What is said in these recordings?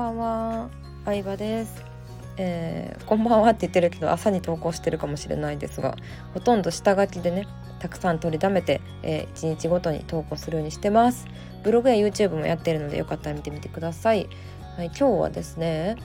ばんは。相葉です。えー、こんばんはって言ってるけど朝に投稿してるかもしれないですがほとんど下書きでねたくさん取りだめて、えー、1日ごとに投稿するようにしてます。ブログや YouTube もやってるのでよかったら見てみてください、はい、今日はですね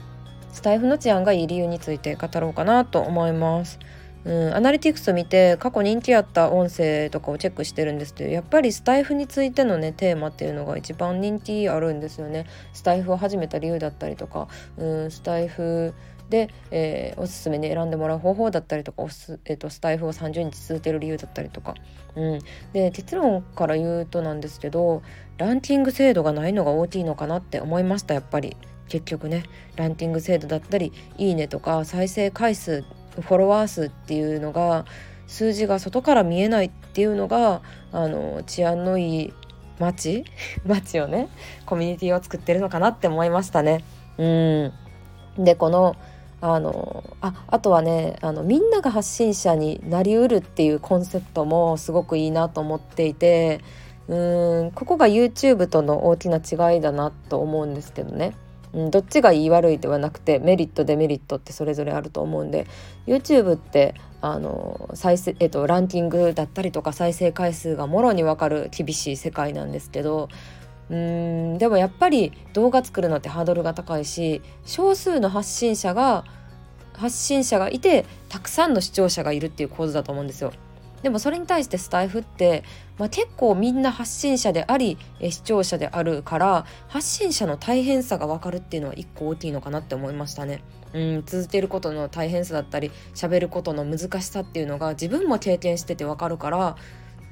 スタイフの治安がいい理由について語ろうかなと思います。うん、アナリティクスを見て過去人気あった音声とかをチェックしてるんですけどやっぱりスタイフについてのねテーマっていうのが一番人気あるんですよね。スタイフを始めた理由だったりとか、うん、スタイフで、えー、おすすめに選んでもらう方法だったりとかおす、えーと、スタイフを30日続ける理由だったりとか、うん、で結論から言うとなんですけどランキング制度がないのが大きいのかなって思いましたやっぱり。結局ねランキング制度だったりいいねとか再生回数フォロワー数っていうのが数字が外から見えないっていうのがあの治安のいい街？街をねコミュニティを作ってるのかなって思いましたね。うんでこのあのああとはねあのみんなが発信者になりうるっていうコンセプトもすごくいいなと思っていてうんここが YouTube との大きな違いだなと思うんですけどね。うん、どっちがいい悪いではなくてメリットデメリットってそれぞれあると思うんで YouTube ってあの再生、えっと、ランキングだったりとか再生回数がもろに分かる厳しい世界なんですけどうんでもやっぱり動画作るのってハードルが高いし少数の発信者が発信者がいてたくさんの視聴者がいるっていう構図だと思うんですよ。でもそれに対してスタイフって、まあ、結構みんな発信者であり視聴者であるから発信者の大変さが分かるっていうのは一個大きいのかなって思いましたね。うん、続けることの大変さだったり喋ることの難しさっていうのが自分も経験してて分かるから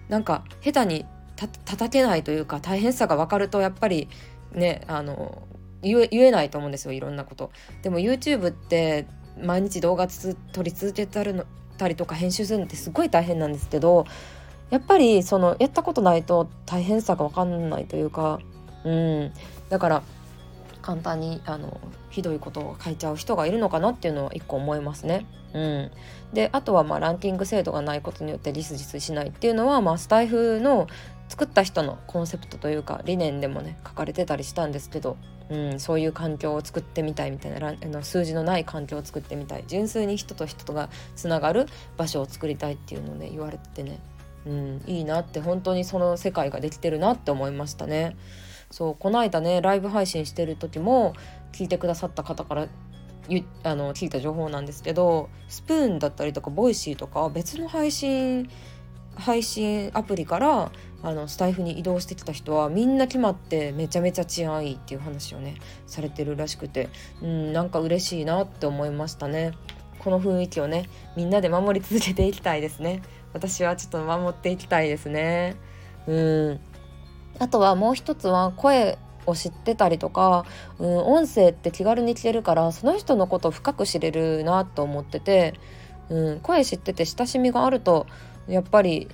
なんか下手にた叩けないというか大変さが分かるとやっぱりねあの言えないと思うんですよいろんなこと。でも YouTube って毎日動画撮り続けたるのたりとか編集するのってすごい大変なんですけどやっぱりそのやったことないと大変さが分かんないというか、うん、だから簡単にあのひどいことを書いちゃう人がいるのかなっていうのは一個思いますね。うん、であとはまあランキング制度がないことによってリスリスしないっていうのは、まあ、スタイフの作った人のコンセプトというか理念でもね書かれてたりしたんですけどうん、そういう環境を作ってみたいみたいなあの数字のない環境を作ってみたい純粋に人と人とがつながる場所を作りたいっていうのをね言われててね、うん、いいなって本当にその世界ができてるなって思いましたね。そうこの間ねライブ配信してる時も聞いてくださった方からあの聞いた情報なんですけどスプーンだったりとかボイシーとか別の配信配信アプリからあのスタエフに移動してきた人はみんな決まってめちゃめちゃ治安いいっていう話をねされてるらしくてうんなんか嬉しいなって思いましたね。この雰囲気をねみんなで守り続けていきたいですね。私はちょっと守っていきたいですね。うん。あとはもう一つは声を知ってたりとか、うん、音声って気軽に聞けるからその人のことを深く知れるなと思ってて、うん、声知ってて親しみがあるとやっぱり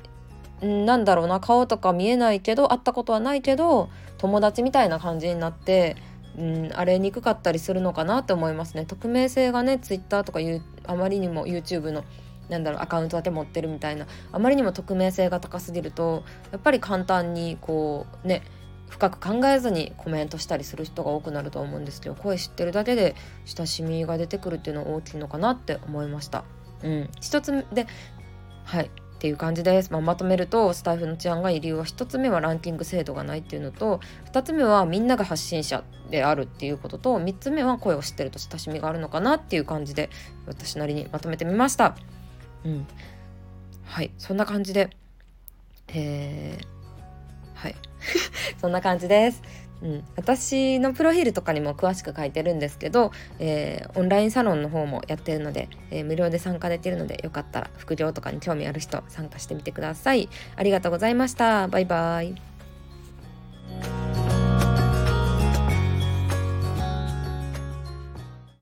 なんだろうな顔とか見えないけど会ったことはないけど友達みたいな感じになって、うん、荒れにくかったりするのかなって思いますね。匿名性がね Twitter とかいうあまりにも YouTube のなんだろうアカウントだけ持ってるみたいなあまりにも匿名性が高すぎるとやっぱり簡単にこうね深く考えずにコメントしたりする人が多くなると思うんですけど声知ってるだけで親しみが出てくるっていうのは大きいのかなって思いました。うん、一つではい。っていう感じです、まあ、まとめるとスタイフの治安がいい理由は1つ目はランキング制度がないっていうのと2つ目はみんなが発信者であるっていうことと3つ目は声を知ってると親しみがあるのかなっていう感じで私なりにまとめてみました。うん、はい。そんな感じで。えー、はい。そんな感じです。うん、私のプロフィールとかにも詳しく書いてるんですけど、えー、オンラインサロンの方もやってるので、えー、無料で参加できるのでよかったら副業とかに興味ある人参加してみてください。ありがとうございました。バイバイ。